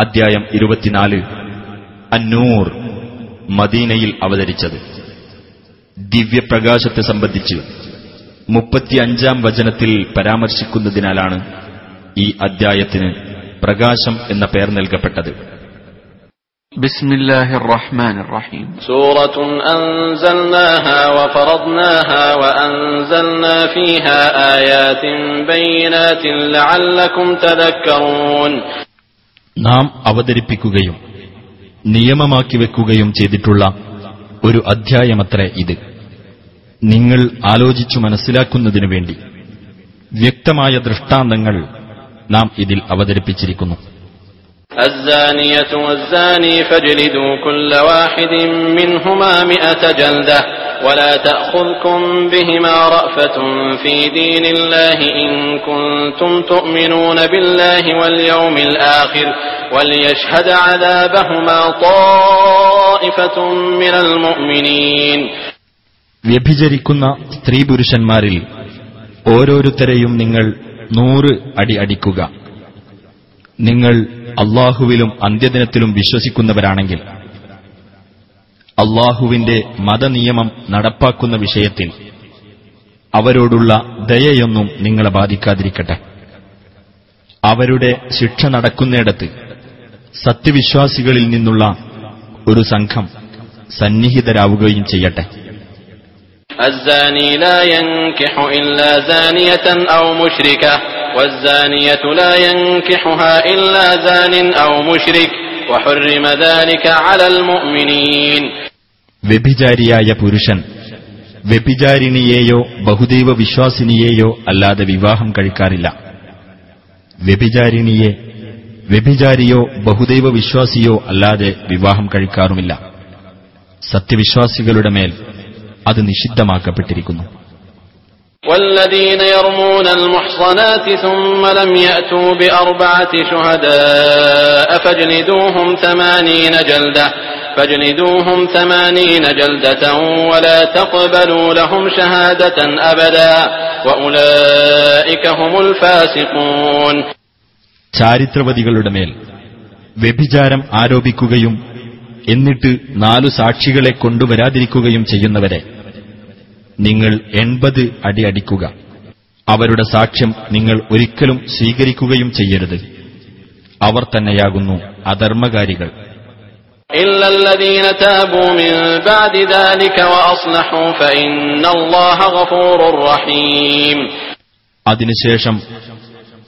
അദ്ധ്യായം ഇരുപത്തിനാല് അന്നൂർ മദീനയിൽ അവതരിച്ചത് ദിവ്യപ്രകാശത്തെ സംബന്ധിച്ച് മുപ്പത്തിയഞ്ചാം വചനത്തിൽ പരാമർശിക്കുന്നതിനാലാണ് ഈ അദ്ധ്യായത്തിന് പ്രകാശം എന്ന പേർ നൽകപ്പെട്ടത് بسم الله الرحمن الرحيم سورة أنزلناها وفرضناها وأنزلنا فيها آيات بينات لعلكم تذكرون നാം അവതരിപ്പിക്കുകയും നിയമമാക്കി വെക്കുകയും ചെയ്തിട്ടുള്ള ഒരു അധ്യായമത്രേ ഇത്. നിങ്ങൾ ആലോചിച്ചു മനസ്സിലാക്കുന്നതിനു വേണ്ടി വ്യക്തമായ ദൃഷ്ടാന്തങ്ങൾ നാം ഇതിൽ അവതരിപ്പിച്ചിരിക്കുന്നു. الزانية والزاني فاجلدوا كل واحد منهما مئة جلدة ولا تأخذكم بهما رأفة في دين الله إن كنتم تؤمنون بالله واليوم الآخر وليشهد عذابهما طائفة من المؤمنين വ്യഭിചരിക്കുന്ന സ്ത്രീ പുരുഷന്മാരിൽ ഓരോരുത്തരെയും നിങ്ങൾ നൂറ് അടി അടിക്കുക നിങ്ങൾ അള്ളാഹുവിലും അന്ത്യദിനത്തിലും വിശ്വസിക്കുന്നവരാണെങ്കിൽ അള്ളാഹുവിന്റെ മതനിയമം നടപ്പാക്കുന്ന വിഷയത്തിൽ അവരോടുള്ള ദയയൊന്നും നിങ്ങളെ ബാധിക്കാതിരിക്കട്ടെ അവരുടെ ശിക്ഷ നടക്കുന്നിടത്ത് സത്യവിശ്വാസികളിൽ നിന്നുള്ള ഒരു സംഘം സന്നിഹിതരാവുകയും ചെയ്യട്ടെ الزاني لا ينكح إلا زانية أو مشركة والزانية لا ينكحها إلا زان أو مشرك وحرم ذلك على المؤمنين വ്യഭിചാരിയായ പുരുഷൻ വ്യഭിചാരിണിയെയോ ബഹുദൈവ വിശ്വാസിനിയെയോ അല്ലാതെ വിവാഹം കഴിക്കാറില്ല വ്യഭിചാരിണിയെ വ്യഭിചാരിയോ ബഹുദൈവ വിശ്വാസിയോ അല്ലാതെ വിവാഹം കഴിക്കാറുമില്ല സത്യവിശ്വാസികളുടെ മേൽ അത് നിഷിദ്ധമാക്കപ്പെട്ടിരിക്കുന്നു والذين يرمون المحصنات ثم لم يأتوا بأربعة شهداء فاجلدوهم ثمانين جلدة فاجلدوهم ثمانين جلدة ولا تقبلوا لهم شهادة أبدا وأولئك هم الفاسقون ചാരിത്രവതികളുടെ മേൽ വ്യഭിചാരം ആരോപിക്കുകയും എന്നിട്ട് നാലു സാക്ഷികളെ കൊണ്ടുവരാതിരിക്കുകയും ചെയ്യുന്നവരെ നിങ്ങൾ എൺപത് അടി അടിക്കുക. അവരുടെ സാക്ഷ്യം നിങ്ങൾ ഒരിക്കലും സ്വീകരിക്കുകയും ചെയ്യരുത്. അവർ തന്നെയാകുന്നു അധർമ്മകാരികൾ. അതിനുശേഷം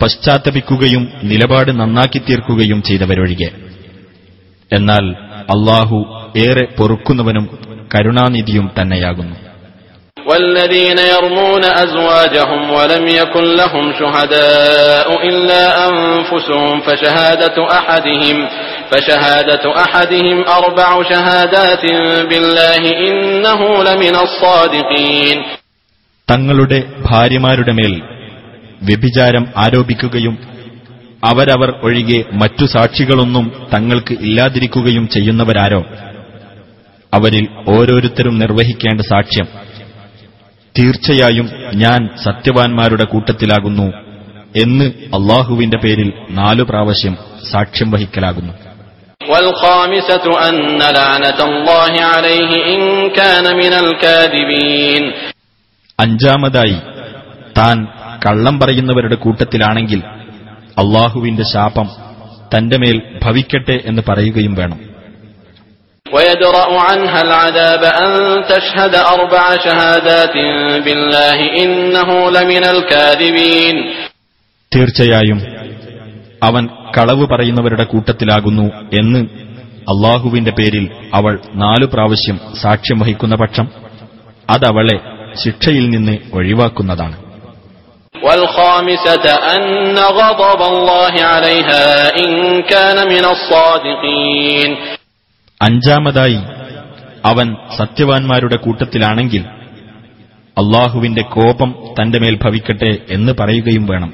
പശ്ചാത്തപിക്കുകയും നിലപാട് നന്നാക്കി തീർക്കുകയും ചെയ്തവരൊഴികെ. എന്നാൽ അള്ളാഹു ഏറെ പൊറുക്കുന്നവനും കരുണാനിധിയും തന്നെയാകുന്നു. والذين يرمون أزواجهم ولم يكن لهم شهداء إلا أنفسهم فشهادة أحدهم فشهادة أحدهم أربع شهادات بالله إنه لمن الصادقين തങ്ങളുടെ ഭാര്യമാരുടെ മേൽ വ്യഭിചാരം ആരോപിക്കുകയും അവരവർ ഒഴികെ മറ്റു സാക്ഷികളൊന്നും തങ്ങൾക്ക് ഇല്ലാതിരിക്കുകയും ചെയ്യുന്നവരാരോ അവരിൽ ഓരോരുത്തരും നിർവഹിക്കേണ്ട സാക്ഷ്യം തീർച്ചയായും ഞാൻ സത്യവാൻമാരുടെ കൂട്ടത്തിലാകുന്നു എന്ന് അള്ളാഹുവിന്റെ പേരിൽ നാലു പ്രാവശ്യം സാക്ഷ്യം വഹിക്കലാകുന്നു. അഞ്ചാമതായി താൻ കള്ളം പറയുന്നവരുടെ കൂട്ടത്തിലാണെങ്കിൽ അള്ളാഹുവിന്റെ ശാപം തന്റെ മേൽ ഭവിക്കട്ടെ എന്ന് പറയുകയും വേണം. ويدرأ عنها العذاب أن تشهد أربع شهادات بالله إنه لمن الكاذبين തീർച്ചയായും അവൻ കളവ് പറയുന്നവരുടെ കൂട്ടത്തിലാകുന്നു എന്ന് അള്ളാഹുവിന്റെ പേരിൽ അവൾ നാലു പ്രാവശ്യം സാക്ഷ്യം വഹിക്കുന്ന പക്ഷം അതവളെ ശിക്ഷയിൽ നിന്ന് ഒഴിവാക്കുന്നതാണ് അഞ്ചാമതായി അവൻ സത്യവാൻമാരുടെ കൂട്ടത്തിലാണെങ്കിൽ അള്ളാഹുവിന്റെ കോപം തന്റെ മേൽ ഭവിക്കട്ടെ എന്ന് പറയുകയും വേണം.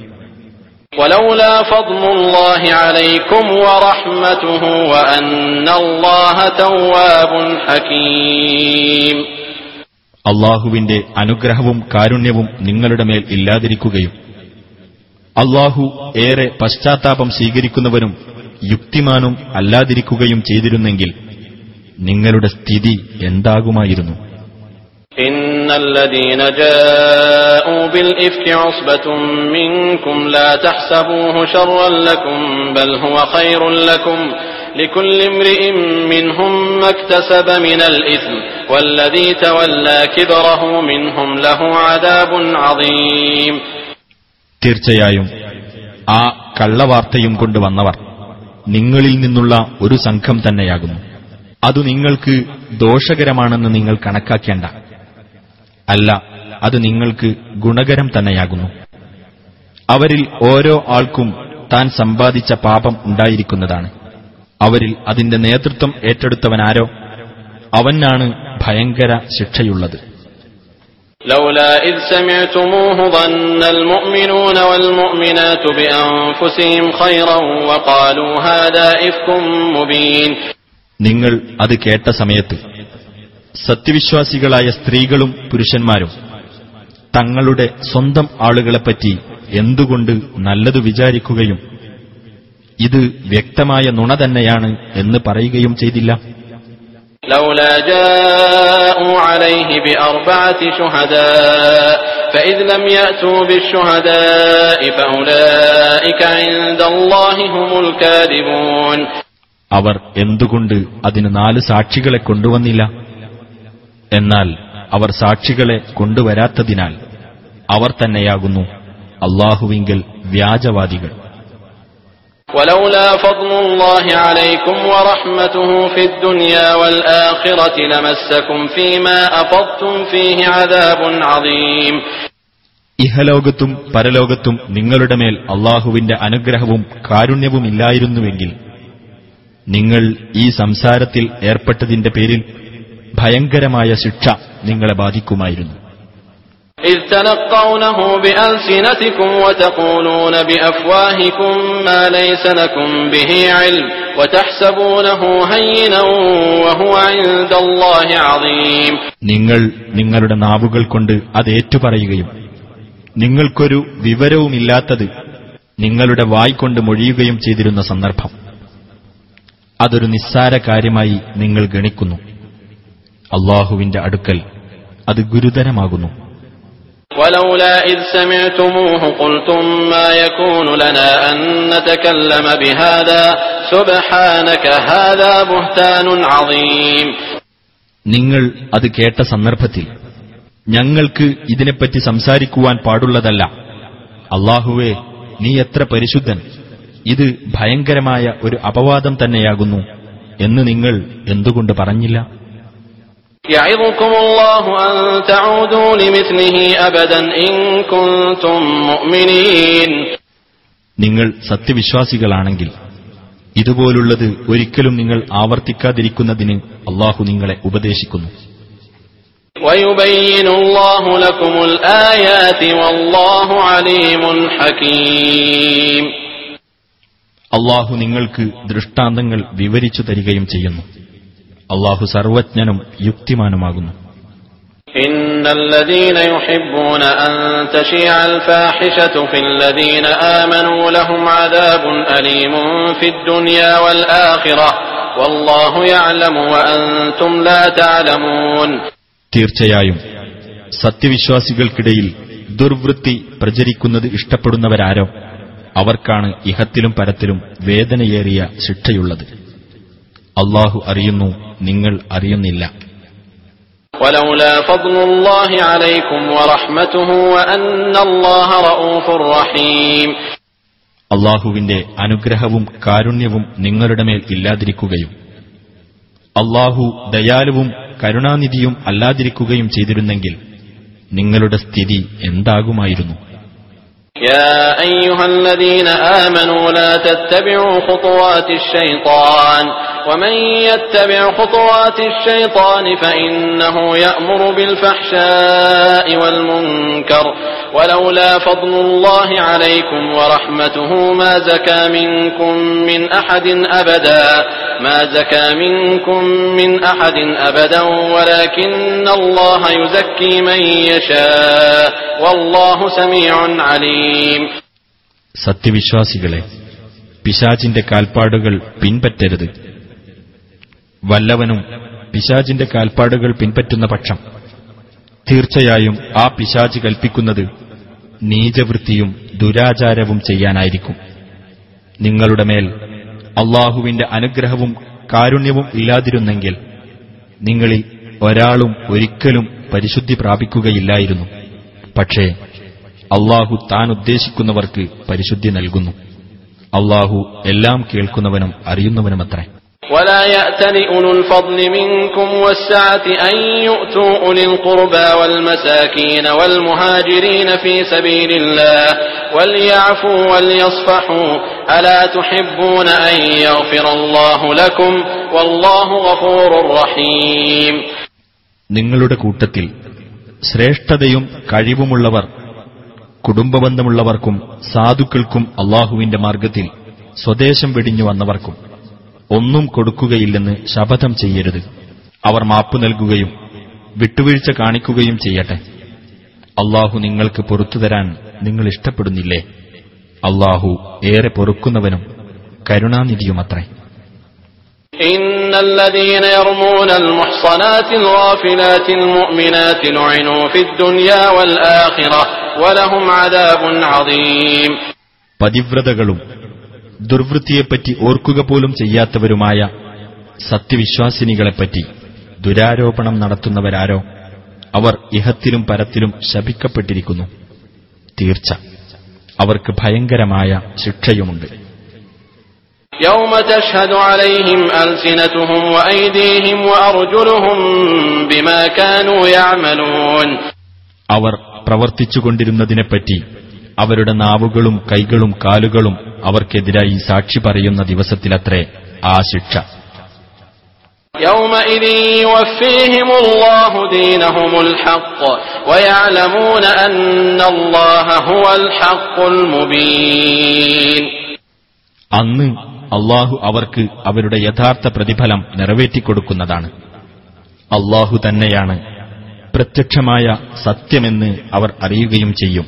അള്ളാഹുവിന്റെ അനുഗ്രഹവും കാരുണ്യവും നിങ്ങളുടെ മേൽ ഇല്ലാതിരിക്കുകയും അള്ളാഹു ഏറെ പശ്ചാത്താപം സ്വീകരിക്കുന്നവനും യുക്തിമാനും അല്ലാതിരിക്കുകയും ചെയ്തിരുന്നെങ്കിൽ നിങ്ങളുടെ സ്ഥിതി എന്താകുമായിരുന്നു إن الذين جاءوا بالإفك عصبة منكم لا تحسبوه شرا لكم بل هو خير لكم لكل امرئ منهم ما اكتسب من الإثم والذي تولى كبره منهم له عذاب عظيم തീർച്ചയായും ആ കള്ളവാർത്തയും കൊണ്ടുവന്നവർ നിങ്ങളിൽ നിന്നുള്ള ഒരു സംഘം തന്നെയാകുന്നു അത് നിങ്ങൾക്ക് ദോഷകരമാണെന്ന് നിങ്ങൾ കണക്കാക്കേണ്ട അല്ല അത് നിങ്ങൾക്ക് ഗുണകരം തന്നെയാകുന്നു അവരിൽ ഓരോ ആൾക്കും താൻ സമ്പാദിച്ച പാപം ഉണ്ടായിരിക്കുന്നതാണ് അവരിൽ അതിന്റെ നേതൃത്വം ഏറ്റെടുത്തവനാരോ അവനാണ് ഭയങ്കര ശിക്ഷയുള്ളത് لولا إذ سمعتموه ظن المؤمنون والمؤمنات بأنفسهم خيرا وقالوا هذا إفك مبين നിങ്ങൾ അത് കേട്ട സമയത്ത് സത്യവിശ്വാസികളായ സ്ത്രീകളും പുരുഷന്മാരും തങ്ങളുടെ സ്വന്തം ആളുകളെപ്പറ്റി എന്തുകൊണ്ട് നല്ലതു വിചാരിക്കുകയും ഇത് വ്യക്തമായ നുണ തന്നെയാണ് എന്ന് പറയുകയും ചെയ്തില്ല لولا جاءوا عليه بأربعة شهداء فإذ لم يأتوا بالشهداء فأولئك عند الله هم الكاذبون അവർ എന്തുകൊണ്ട് അതിന് നാല് സാക്ഷികളെ കൊണ്ടുവന്നില്ല എന്നാൽ അവർ സാക്ഷികളെ കൊണ്ടുവരാത്തതിനാൽ അവർ തന്നെയാകുന്നു അള്ളാഹുവിങ്കൽ വ്യാജവാദികൾ ولولا فضل الله عليكم ورحمته في الدنيا والآخرة لمسكم فيما أفضتم فيه عذاب عظيم ഇഹലോകത്തും പരലോകത്തും നിങ്ങളുടെ മേൽ അള്ളാഹുവിന്റെ അനുഗ്രഹവും കാരുണ്യവുമില്ലായിരുന്നുവെങ്കിൽ നിങ്ങൾ ഈ സംസാരത്തിൽ ഏർപ്പെട്ടതിന്റെ പേരിൽ ഭയങ്കരമായ ശിക്ഷ നിങ്ങളെ ബാധിക്കുമായിരുന്നു إذ تلقونه بألسنتكم وتقولون بأفواهكم ما ليس لكم به علم وتحسبونه هينا وهو عند الله عظيم നിങ്ങൾ നിങ്ങളുടെ നാവുകൾ കൊണ്ട് അത് ഏറ്റുപറയുകയും നിങ്ങൾക്കൊരു വിവരവുമില്ലാത്തത് നിങ്ങളുടെ വായ്കൊണ്ട് മൊഴിയുകയും ചെയ്തിരുന്ന സന്ദർഭം അതൊരു നിസ്സാര കാര്യമായി നിങ്ങൾ ഗണിക്കുന്നു അള്ളാഹുവിന്റെ അടുക്കൽ അത് ഗുരുതരമാകുന്നു ولولا إذ سمعتموه قلتم ما يكون لنا أن نتكلم بهذا سبحانك هذا بهتان عظيم നിങ്ങൾ അത് കേട്ട സന്ദർഭത്തിൽ ഞങ്ങൾക്ക് ഇതിനെപ്പറ്റി സംസാരിക്കുവാൻ പാടുള്ളതല്ല അള്ളാഹുവേ നീ എത്ര പരിശുദ്ധൻ ഇത് ഭയങ്കരമായ ഒരു അപവാദം തന്നെയാകുന്നു എന്ന് നിങ്ങൾ എന്തുകൊണ്ട് പറഞ്ഞില്ല? നിങ്ങൾ സത്യവിശ്വാസികളാണെങ്കിൽ ഇതുപോലുള്ളത് ഒരിക്കലും നിങ്ങൾ ആവർത്തിക്കാതിരിക്കുന്നതിന് അള്ളാഹു നിങ്ങളെ ഉപദേശിക്കുന്നു. വയുബയ്യനുല്ലാഹു വല്ലാഹു ഹകീം. അള്ളാഹു നിങ്ങൾക്ക് ദൃഷ്ടാന്തങ്ങൾ വിവരിച്ചു തരികയും ചെയ്യുന്നു അള്ളാഹു സർവജ്ഞനും യുക്തിമാനുമാകുന്നു إن الذين يحبون أن تشيع الفاحشة في الذين آمنوا لهم عذاب أليم في الدنيا والآخرة والله يعلم وأنتم لا تعلمون തീർച്ചയായും സത്യവിശ്വാസികൾക്കിടയിൽ ദുർവൃത്തി പ്രചരിക്കുന്നത് ഇഷ്ടപ്പെടുന്നവരാരോ അവർക്കാണ് ഇഹത്തിലും പരത്തിലും വേദനയേറിയ ശിക്ഷയുള്ളത് അള്ളാഹു അറിയുന്നു നിങ്ങൾ അറിയുന്നില്ല. അള്ളാഹുവിന്റെ അനുഗ്രഹവും കാരുണ്യവും നിങ്ങളുടെ മേൽ ഇല്ലാതിരിക്കുകയും അള്ളാഹു ദയാലുവും കരുണാനിധിയും അല്ലാതിരിക്കുകയും ചെയ്തിരുന്നെങ്കിൽ നിങ്ങളുടെ സ്ഥിതി എന്താകുമായിരുന്നു? يا أيها الذين آمنوا لا تتبعوا خطوات الشيطان. ومن يتبع خطوات الشيطان فإنه يأمر بالفحشاء والمنكر. ولولا فضل الله عليكم ورحمته ما زكى منكم من أحد أبدا. ما زكى منكم من أحد أبدا. ولكن الله يزكي من يشاء. والله سميع عليم. സത്യവിശ്വാസികളെ പിശാചിന്റെ കാൽപ്പാടുകൾ പിൻപറ്റരുത്. വല്ലവനും പിശാചിന്റെ കാൽപ്പാടുകൾ പിൻപറ്റുന്ന പക്ഷം തീർച്ചയായും ആ പിശാച് കൽപ്പിക്കുന്നത് നീചവൃത്തിയും ദുരാചാരവും ചെയ്യാനായിരിക്കും. നിങ്ങളുടെ മേൽ അള്ളാഹുവിന്റെ അനുഗ്രഹവും കാരുണ്യവും ഇല്ലാതിരുന്നെങ്കിൽ നിങ്ങളിൽ ഒരാളും ഒരിക്കലും പരിശുദ്ധി പ്രാപിക്കുകയില്ലായിരുന്നു. പക്ഷേ അള്ളാഹു താൻ ഉദ്ദേശിക്കുന്നവർക്ക് പരിശുദ്ധി നൽകുന്നു അള്ളാഹു എല്ലാം കേൾക്കുന്നവനും അറിയുന്നവനുമത്രേ ولا يأتل أولو الفضل منكم والسعة أن يؤتوا أولي القربى والمساكين والمهاجرين في سبيل الله وليعفوا وليصفحوا ألا تحبون أن يغفر الله لكم والله غفور رحيم നിങ്ങളുടെ കൂട്ടത്തിൽ ശ്രേഷ്ഠതയും കഴിവുമുള്ളവർ കുടുംബബന്ധമുള്ളവർക്കും സാധുക്കൾക്കും അള്ളാഹുവിന്റെ മാർഗത്തിൽ സ്വദേശം വെടിഞ്ഞു വന്നവർക്കും ഒന്നും കൊടുക്കുകയില്ലെന്ന് ശപഥം ചെയ്യരുത്. അവർ മാപ്പു നൽകുകയും വിട്ടുവീഴ്ച കാണിക്കുകയും ചെയ്യട്ടെ. അള്ളാഹു നിങ്ങൾക്ക് പൊറത്തു തരാൻ നിങ്ങൾ ഇഷ്ടപ്പെടുന്നില്ലേ? അള്ളാഹു ഏറെ പൊറുക്കുന്നവനും കരുണാനിധിയുമത്രേ. إن الذين يرمون المحصنات الغافلات المؤمنات لعنوا في الدنيا والآخرة ولهم عذاب عظيم പതിവ്രതകളും ദുർവൃത്തിയെപ്പറ്റി ഓർക്കുക പോലും ചെയ്യാത്തവരുമായ സത്യവിശ്വാസിനികളെപ്പറ്റി ദുരാരോപണം നടത്തുന്നവരാരോ അവർ ഇഹത്തിലും പരത്തിലും ശപിക്കപ്പെട്ടിരിക്കുന്നു തീർച്ച അവർക്ക് ഭയങ്കരമായ ശിക്ഷയുമുണ്ട് يوم تشهد عليهم ألسنتهم وأيديهم وأرجلهم بما كانوا يعملون അവർ പ്രവർത്തിച്ചുകൊണ്ടിരുന്നതിനെപ്പറ്റി അവരുടെ നാവുകളും കൈകളും കാലുകളും അവർക്കെതിരായി സാക്ഷി പറയുന്ന ദിവസത്തിലത്രേ ആ ശിക്ഷ يومئذ يوفيهم الله دينهم الحق ويعلمون أن الله هو الحق المبين അന്ന് അള്ളാഹു അവർക്ക് അവരുടെ യഥാർത്ഥ പ്രതിഫലം നിറവേറ്റിക്കൊടുക്കുന്നതാണ് അള്ളാഹു തന്നെയാണ് പ്രത്യക്ഷമായ സത്യമെന്ന് അവർ അറിയുകയും ചെയ്യും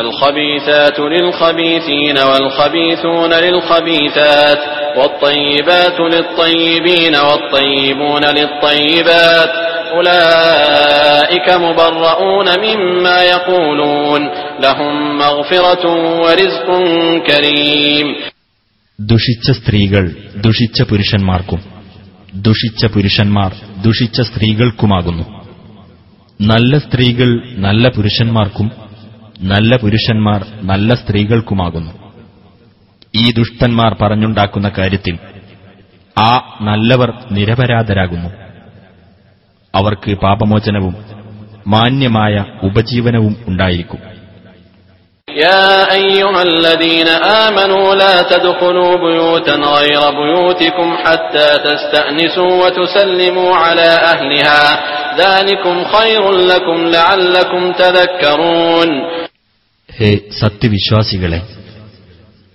الخبيثات للخبيثين والخبيثون للخبيثات والطيبات للطيبين والطيبون للطيبات أولئك مبرؤون مما يقولون لهم مغفرة ورزق كريم ദുഷിച്ച സ്ത്രീകൾ ദുഷിച്ച പുരുഷന്മാർക്കും ദുഷിച്ച പുരുഷന്മാർ ദുഷിച്ച സ്ത്രീകൾക്കുമാകുന്നു. നല്ല സ്ത്രീകൾ നല്ല പുരുഷന്മാർക്കും നല്ല പുരുഷന്മാർ നല്ല സ്ത്രീകൾക്കുമാകുന്നു. ഈ ദുഷ്ടന്മാർ പറഞ്ഞുണ്ടാക്കുന്ന കാര്യത്തിൽ ആ നല്ലവർ നിരപരാധരാകുന്നു. അവർക്ക് പാപമോചനവും മാന്യമായ ഉപജീവനവും ഉണ്ടായിരിക്കും. يا أيها الذين آمنوا لا تدخلوا بيوتا غير بيوتكم حتى تستأنسوا وتسلموا على أهلها ذلكم خير لكم لعلكم تذكرون ഹേ സത്യവിശ്വാസികളെ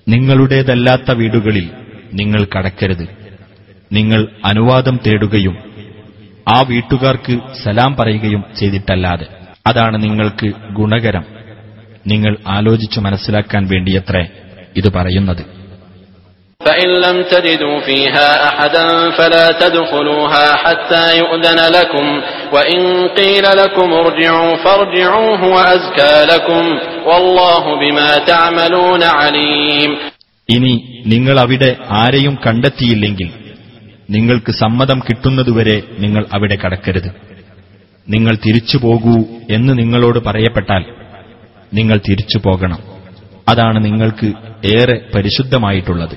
നിങ്ങളുടേതല്ലാത്ത വീടുകളിൽ നിങ്ങൾ കടക്കരുത് നിങ്ങൾ അനുവാദം തേടുകയും ആ വീട്ടുകാർക്ക് സലാം പറയുകയും ചെയ്തിട്ടല്ലാതെ അതാണ് നിങ്ങൾക്ക് ഗുണകരം നിങ്ങൾ ആലോചിച്ചു മനസ്സിലാക്കാൻ വേണ്ടിയത്രേ ഇത് പറയുന്നത്. ഇനി നിങ്ങൾ അവിടെ ആരെയും കണ്ടെത്തിയില്ലെങ്കിൽ നിങ്ങൾക്ക് സമ്മതം കിട്ടുന്നതുവരെ നിങ്ങൾ അവിടെ കടക്കരുത്. നിങ്ങൾ തിരിച്ചു പോകൂ എന്ന് നിങ്ങളോട് പറയപ്പെട്ടാൽ നിങ്ങൾ തിരിച്ചു പോകണം അതാണ് നിങ്ങൾക്ക് ഏറെ പരിശുദ്ധമായിട്ടുള്ളത്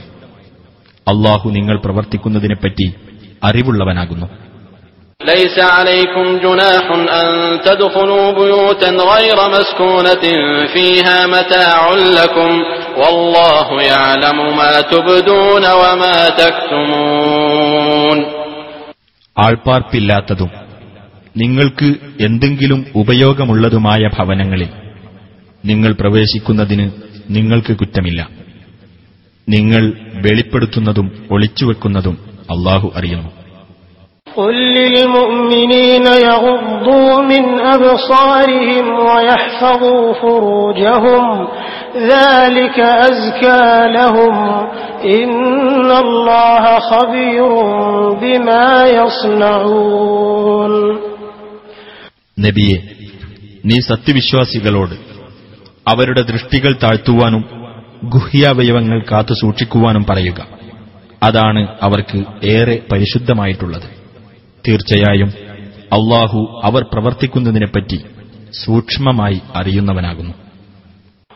അള്ളാഹു നിങ്ങൾ പ്രവർത്തിക്കുന്നതിനെപ്പറ്റി അറിവുള്ളവനാകുന്നു ليس عليكم جناح أن تدخلوا بيوتا غير مسكونة فيها متاع لكم والله يعلم ما تبدون وما تكتمون ആൾപ്പാർപ്പില്ലാത്തതും നിങ്ങൾക്ക് എന്തെങ്കിലും ഉപയോഗമുള്ളതുമായ ഭവനങ്ങളിൽ നിങ്ങൾ പ്രവേശിക്കുന്നതിന് നിങ്ങൾക്ക് കുറ്റമില്ല നിങ്ങൾ വെളിപ്പെടുത്തുന്നതും ഒളിച്ചുവെക്കുന്നതും അള്ളാഹു അറിയുന്നു قل للمؤمنين يغضوا من أبصارهم ويحفظوا فروجهم ذلك أزكى لهم إن الله خبير بما يصنعون നബിയെ നീ സത്യവിശ്വാസികളോട് അവരുടെ ദൃഷ്ടികൾ താഴ്ത്തുവാനും ഗുഹ്യാവയവങ്ങൾ കാത്തു സൂക്ഷിക്കുവാനും പറയുക അതാണ് അവർക്ക് ഏറെ പരിശുദ്ധമായിട്ടുള്ളത് തീർച്ചയായും അള്ളാഹു അവർ പ്രവർത്തിക്കുന്നതിനെപ്പറ്റി സൂക്ഷ്മമായി അറിയുന്നവനാകുന്നു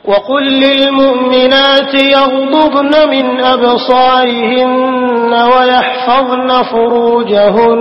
وقل للمؤمنات يغضبن من أبصارهن ويحفظن فروجهن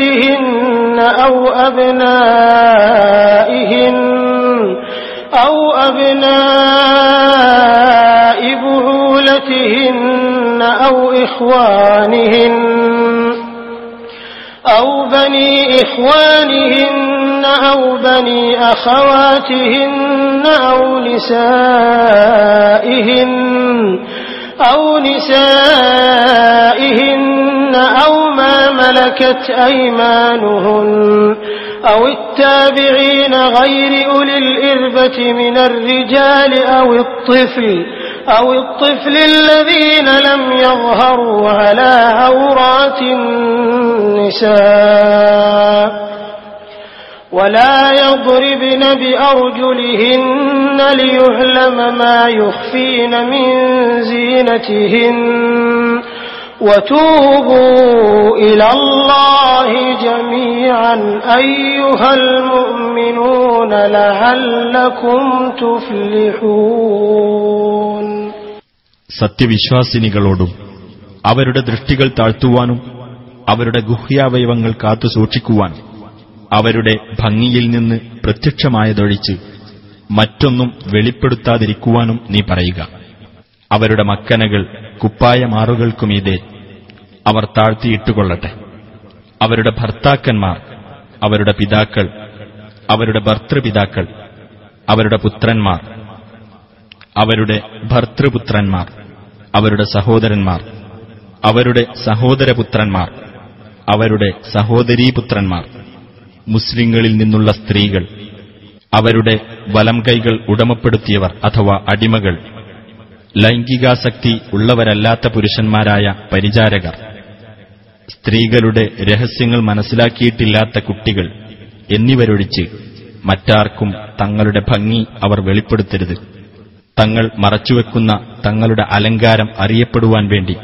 بعولتهن أو أبنائهن أو أبناء بعولتهن أو إخوانهن أو بني إخوانهن أو بني أخواتهن أو نسائهن أو نسائهن أو ما ملكت أيمانهن أو التابعين غير أولي الإربة من الرجال أو الطفل أو الطفل الذين لم يظهروا على عورات النساء ولا يضربن بأرجلهن ليعلم ما يخفين من زينتهن وتوبوا إلى الله جميعا أيها المؤمنون لعلكم تفلحون സത്യവിശ്വാസിനികളോടും അവരുടെ ദൃഷ്ടികൾ താഴ്ത്തുവാനും അവരുടെ ഗുഹ്യാവയവങ്ങൾ കാത്തു സൂക്ഷിക്കുവാനും അവരുടെ ഭംഗിയിൽ നിന്ന് പ്രത്യക്ഷമായതൊഴിച്ച് മറ്റൊന്നും വെളിപ്പെടുത്താതിരിക്കുവാനും നീ പറയുക. അവരുടെ മക്കനകൾ കുപ്പായ കുപ്പായമാറുകൾക്കുമീതെ അവർ താഴ്ത്തിയിട്ടുകൊള്ളട്ടെ. അവരുടെ ഭർത്താക്കന്മാർ അവരുടെ പിതാക്കൾ അവരുടെ ഭർത്തൃപിതാക്കൾ അവരുടെ പുത്രന്മാർ അവരുടെ ഭർത്തൃപുത്രന്മാർ അവരുടെ സഹോദരന്മാർ അവരുടെ സഹോദരപുത്രന്മാർ അവരുടെ സഹോദരീപുത്രന്മാർ മുസ്ലിങ്ങളിൽ നിന്നുള്ള സ്ത്രീകൾ. അവരുടെ വലം കൈകൾ ഉടമപ്പെടുത്തിയവർ അഥവാ അടിമകൾ. ലൈംഗികാസക്തി ഉള്ളവരല്ലാത്ത പുരുഷന്മാരായ പരിചാരകർ. സ്ത്രീകളുടെ രഹസ്യങ്ങൾ മനസ്സിലാക്കിയിട്ടില്ലാത്ത കുട്ടികൾ എന്നിവരൊഴിച്ച് മറ്റാർക്കും തങ്ങളുടെ ഭംഗി അവർ വെളിപ്പെടുത്തരുത്. തങ്ങൾ മറച്ചുവെക്കുന്ന തങ്ങളുടെ അലങ്കാരം അറിയപ്പെടുവാൻ വേണ്ടി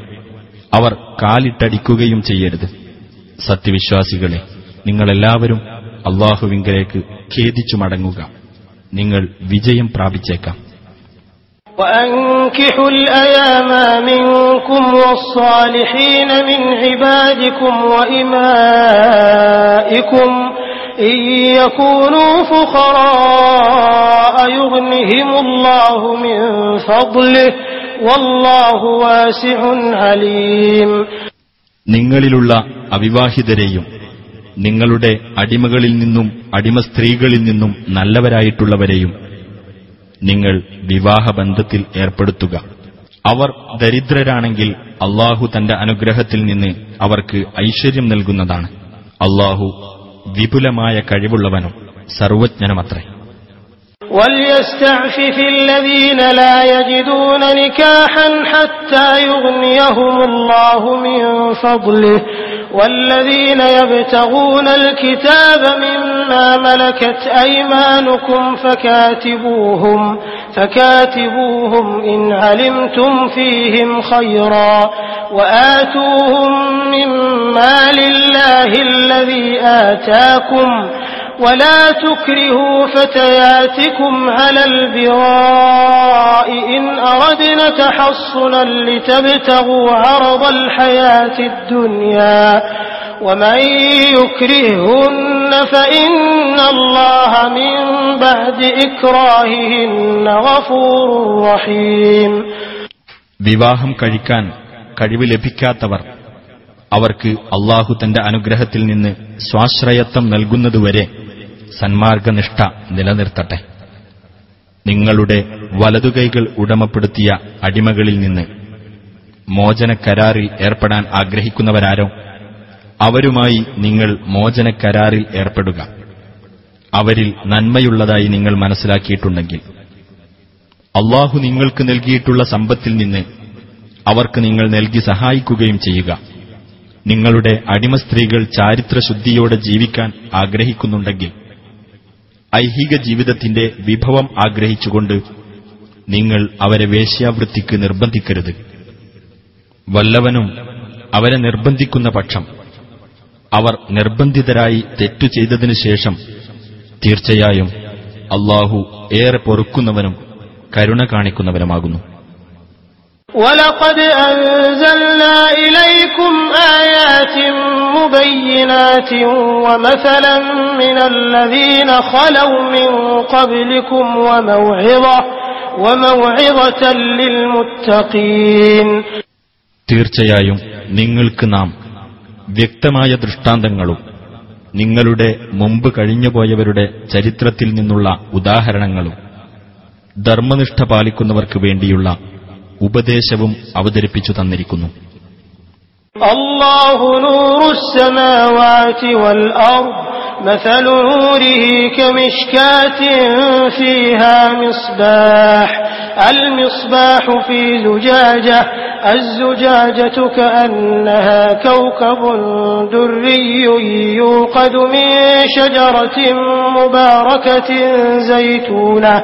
അവർ കാലിട്ടടിക്കുകയും ചെയ്യരുത്. സത്യവിശ്വാസികളെ നിങ്ങളെല്ലാവരും അള്ളാഹുവിങ്കലേക്ക് ഖേദിച്ചു മടങ്ങുക നിങ്ങൾ വിജയം പ്രാപിച്ചേക്കാം وأنكحوا الأيام منكم والصالحين من عبادكم وإمائكم إن يكونوا فقراء يغنهم الله من فضله والله واسع عليم നിങ്ങളിലുള്ള അവിവാഹിതരെയും നിങ്ങളുടെ അടിമകളിൽ നിന്നും അടിമ സ്ത്രീകളിൽ നിന്നും നല്ലവരായിട്ടുള്ളവരെയും നിങ്ങൾ വിവാഹബന്ധത്തിൽ ഏർപ്പെടുത്തുക അവർ ദരിദ്രരാണെങ്കിൽ അള്ളാഹു തന്റെ അനുഗ്രഹത്തിൽ നിന്ന് അവർക്ക് ഐശ്വര്യം നൽകുന്നതാണ് അള്ളാഹു വിപുലമായ കഴിവുള്ളവനും സർവജ്ഞനുമത്രേ وليستعفف الذين لا يجدون نكاحا حتى يغنيهم الله من فضله والذين يبتغون الكتاب مما ملكت أيمانكم فكاتبوهم فكاتبوهم إن علمتم فيهم خيرا وآتوهم مما لله الذي آتاكم ولا تكرهوا فتياتكم على البراء إن أردنا تحصنا لتبتغوا عرض الحياة الدنيا ومن يكرههن فإن الله من بعد إكراههن غفور رحيم വിവാഹം കഴിക്കാൻ കഴിവ് ലഭിക്കാത്തവർ അവർക്ക് അള്ളാഹു തന്റെ അനുഗ്രഹത്തിൽ നിന്ന് സ്വാശ്രയത്വം നൽകുന്നതുവരെ സന്മാർഗനിഷ്ഠ നിലനിർത്തട്ടെ. നിങ്ങളുടെ വലതുകൈകൾ ഉടമപ്പെടുത്തിയ അടിമകളിൽ നിന്ന് മോചനക്കരാറിൽ ഏർപ്പെടാൻ ആഗ്രഹിക്കുന്നവരാരോ അവരുമായി നിങ്ങൾ മോചനക്കരാറിൽ ഏർപ്പെടുക. അവരിൽ നന്മയുള്ളതായി നിങ്ങൾ മനസ്സിലാക്കിയിട്ടുണ്ടെങ്കിൽ അള്ളാഹു നിങ്ങൾക്ക് നൽകിയിട്ടുള്ള സമ്പത്തിൽ നിന്ന് അവർക്ക് നിങ്ങൾ നൽകി സഹായിക്കുകയും ചെയ്യുക. നിങ്ങളുടെ അടിമ സ്ത്രീകൾ ചാരിത്രശുദ്ധിയോടെ ജീവിക്കാൻ ആഗ്രഹിക്കുന്നുണ്ടെങ്കിൽ ഐഹിക ജീവിതത്തിന്റെ വിഭവം ആഗ്രഹിച്ചുകൊണ്ട് നിങ്ങൾ അവരെ വേശ്യാവൃത്തിക്ക് നിർബന്ധിക്കരുത്. വല്ലവനും അവരെ നിർബന്ധിക്കുന്ന പക്ഷം അവർ നിർബന്ധിതരായി തെറ്റു ചെയ്തതിനു ശേഷം തീർച്ചയായും അള്ളാഹു ഏറെ പൊറുക്കുന്നവനും കരുണ കാണിക്കുന്നവനുമാകുന്നു. ولقد أنزلنا إليكم آيات مبينات ومثلا من الذين خلوا من قبلكم وموعظة وموعظة للمتقين തീർച്ചയായും നിങ്ങൾക്ക് നാം വ്യക്തമായ ദൃഷ്ടാന്തങ്ങളും നിങ്ങളുടെ മുമ്പ് കഴിഞ്ഞുപോയവരുടെ ചരിത്രത്തിൽ നിന്നുള്ള ഉദാഹരണങ്ങളും ധർമ്മനിഷ്ഠ പാലിക്കുന്നവർക്ക് വേണ്ടിയുള്ള ഉപദേശവും അവതരിപ്പിച്ചു തന്നിരിക്കുന്നു الله نور السماوات والأرض مثل نوره كمشكاة فيها مصباح المصباح في زجاجة الزجاجة كأنها كوكب دري يوقد من شجرة مباركة زيتونة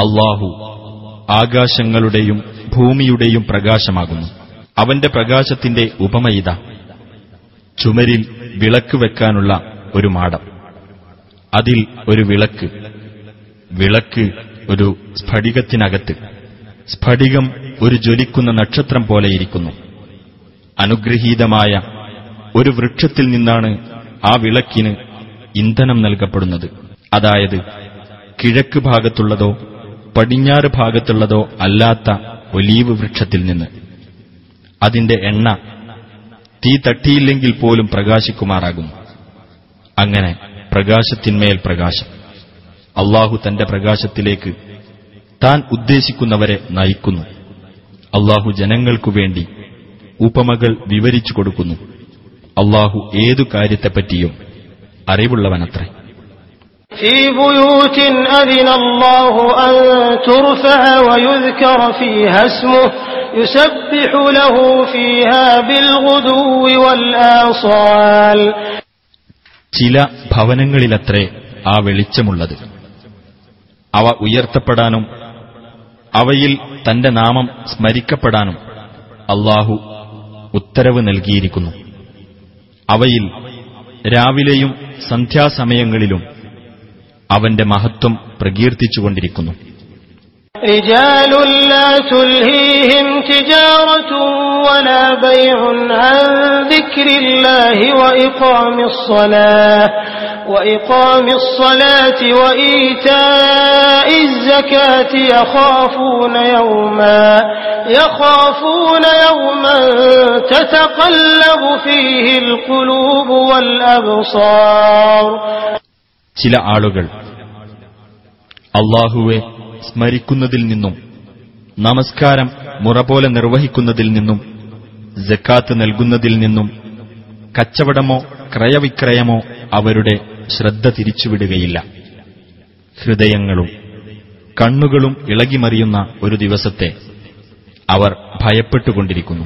അള്ളാഹു ആകാശങ്ങളുടെയും ഭൂമിയുടെയും പ്രകാശമാകുന്നു. അവന്റെ പ്രകാശത്തിന്റെ ഉപമയിത ചുമരിൽ വിളക്ക് വെക്കാനുള്ള ഒരു മാടം. അതിൽ ഒരു വിളക്ക്. വിളക്ക് ഒരു സ്ഫടികത്തിനകത്ത്. സ്ഫടികം ഒരു ജ്വലിക്കുന്ന നക്ഷത്രം പോലെയിരിക്കുന്നു അനുഗ്രഹീതമായ ഒരു വൃക്ഷത്തിൽ നിന്നാണ് ആ വിളക്കിന് ഇന്ധനം നൽകപ്പെടുന്നത്. അതായത് കിഴക്ക് ഭാഗത്തുള്ളതോ പടിഞ്ഞാറ് ഭാഗത്തുള്ളതോ അല്ലാത്ത ഒലീവ് വൃക്ഷത്തിൽ നിന്ന്. അതിന്റെ എണ്ണ തീ തട്ടിയില്ലെങ്കിൽ പോലും പ്രകാശിക്കുമാറാകും. അങ്ങനെ പ്രകാശത്തിന്മേൽ പ്രകാശം. അള്ളാഹു തന്റെ പ്രകാശത്തിലേക്ക് താൻ ഉദ്ദേശിക്കുന്നവരെ നയിക്കുന്നു. അള്ളാഹു ജനങ്ങൾക്കു വേണ്ടി ഉപമകൾ വിവരിച്ചു കൊടുക്കുന്നു അള്ളാഹു ഏതു കാര്യത്തെപ്പറ്റിയും അറിവുള്ളവനത്രേ في بيوت أذن الله أن ترفع ويذكر فيها اسمه يسبح له فيها بالغدو والآصال ചില ഭവനങ്ങളിലത്രേ ആ വെളിച്ചമുള്ളത് അവ ഉയർത്തപ്പെടാനും അവയിൽ തന്റെ നാമം സ്മരിക്കപ്പെടാനും അള്ളാഹു ഉത്തരവ് നൽകിയിരിക്കുന്നു അവയിൽ രാവിലെയും സന്ധ്യാസമയങ്ങളിലും അവന്റെ മഹത്വം പ്രകീർത്തിച്ചുകൊണ്ടിരിക്കുന്നു رجال لا تلهيهم تجارة ولا بيع عن ذكر الله وإقام الصلاة وإقام الصلاة وإيتاء الزكاة يخافون يوما يخافون يوما تتقلب فيه القلوب والأبصار ചില ആളുകൾ അള്ളാഹുവെ സ്മരിക്കുന്നതിൽ നിന്നും നമസ്കാരം മുറ പോലെ നിർവഹിക്കുന്നതിൽ നിന്നും ജക്കാത്ത് നൽകുന്നതിൽ നിന്നും കച്ചവടമോ ക്രയവിക്രയമോ അവരുടെ ശ്രദ്ധ തിരിച്ചുവിടുകയില്ല. ഹൃദയങ്ങളും കണ്ണുകളും ഇളകിമറിയുന്ന ഒരു ദിവസത്തെ അവർ ഭയപ്പെട്ടുകൊണ്ടിരിക്കുന്നു.